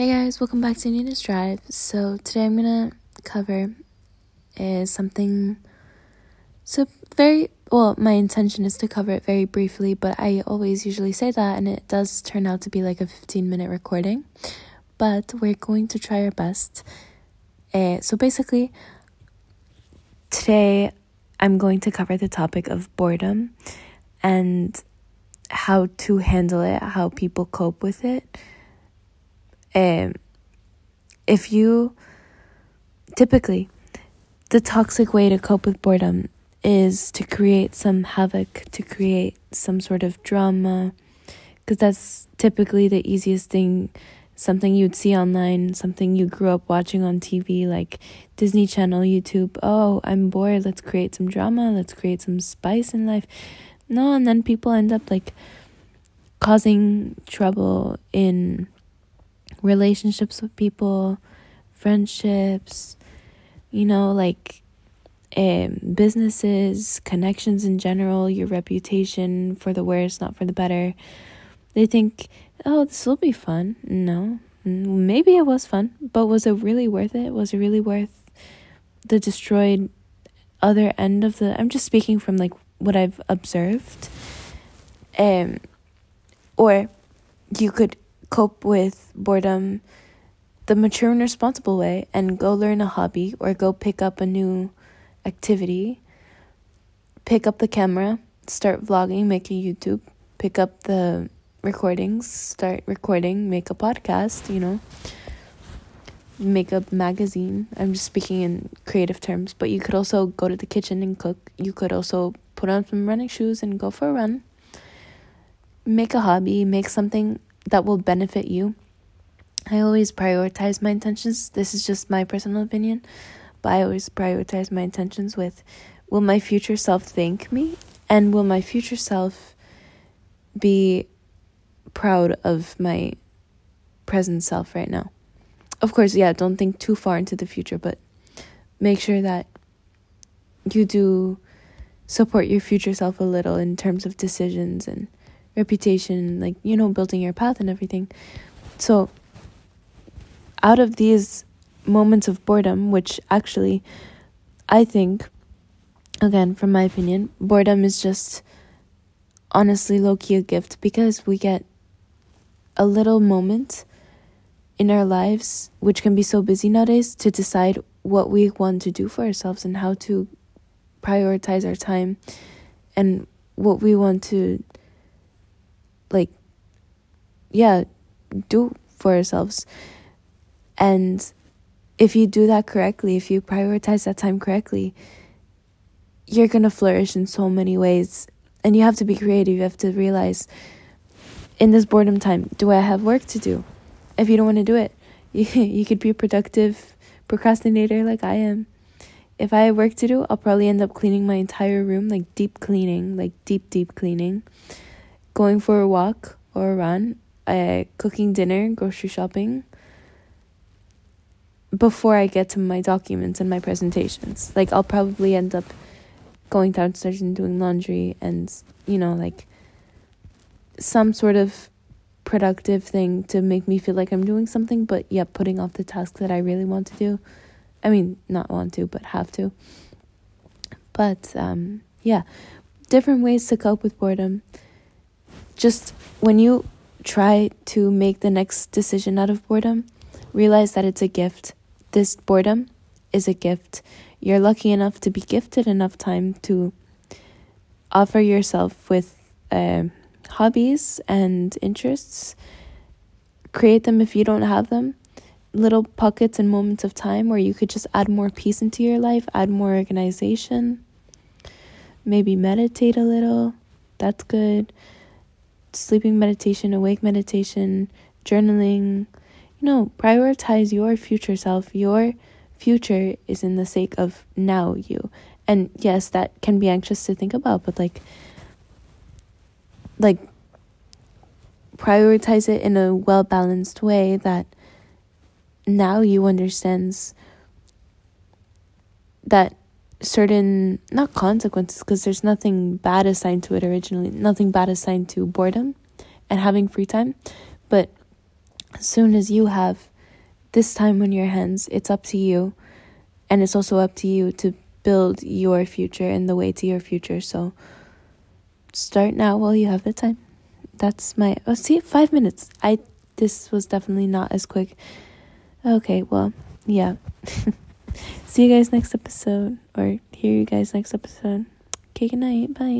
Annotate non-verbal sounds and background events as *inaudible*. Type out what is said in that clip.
Hey guys, welcome back to Nina's Drive. So today I'm gonna cover is something so very well, my intention is to cover it very briefly, but I always usually say that and it does turn out to be like a 15 minute recording. But we're going to try our best. Uh, so basically today I'm going to cover the topic of boredom and how to handle it, how people cope with it um, if you typically the toxic way to cope with boredom is to create some havoc, to create some sort of drama, because that's typically the easiest thing, something you'd see online, something you grew up watching on TV, like Disney Channel, YouTube. Oh, I'm bored, let's create some drama, let's create some spice in life. No, and then people end up like causing trouble in relationships with people, friendships, you know, like um, businesses, connections in general, your reputation for the worse, not for the better. They think, oh, this will be fun. No, maybe it was fun, but was it really worth it? Was it really worth the destroyed other end of the? I'm just speaking from like what I've observed. Um, or you could cope with boredom the mature and responsible way and go learn a hobby or go pick up a new activity. Pick up the camera, start vlogging, make a YouTube, pick up the recordings, start recording, make a podcast, you know. Make a magazine. I'm just speaking in creative terms, but you could also go to the kitchen and cook. You could also put on some running shoes and go for a run. Make a hobby, make something that will benefit you. I always prioritize my intentions. This is just my personal opinion, but I always prioritize my intentions with will my future self thank me and will my future self be proud of my present self right now. Of course, yeah, don't think too far into the future, but make sure that you do support your future self a little in terms of decisions and reputation, like, you know, building your path and everything. So, out of these moments of boredom, which actually I think, again, from my opinion, boredom is just honestly low key a gift because we get a little moment in our lives, which can be so busy nowadays, to decide what we want to do for ourselves and how to prioritize our time and what we want to yeah do for ourselves and if you do that correctly if you prioritize that time correctly you're going to flourish in so many ways. And you have to be creative. You have to realize in this boredom time do i have work to do? If you don't want to do it *laughs* you, you could be a productive procrastinator like i am. If i have work to do i'll probably end up cleaning my entire room like deep cleaning like deep deep cleaning. Going for a walk or a run, uh, cooking dinner, grocery shopping before I get to my documents and my presentations. Like, I'll probably end up going downstairs and doing laundry and, you know, like some sort of productive thing to make me feel like I'm doing something, but yeah, putting off the task that I really want to do. I mean, not want to, but have to. But um, yeah, different ways to cope with boredom just when you try to make the next decision out of boredom, realize that it's a gift. This boredom is a gift. You're lucky enough to be gifted enough time to offer yourself with uh, hobbies and interests. Create them if you don't have them. Little pockets and moments of time where you could just add more peace into your life, add more organization. Maybe meditate a little. That's good sleeping meditation, awake meditation, journaling. You know, prioritize your future self. Your future is in the sake of now you. And yes, that can be anxious to think about, but like like prioritize it in a well balanced way that now you understands that certain not consequences because there's nothing bad assigned to it originally nothing bad assigned to boredom and having free time but as soon as you have this time in your hands. It's up to you. And it's also up to you to build your future and the way to your future. So start now while you have the time. That's my oh see five minutes. I this was definitely not as quick. Okay, well, yeah. *laughs* see you guys next episode or hear you guys next episode. Okay, good night. Bye.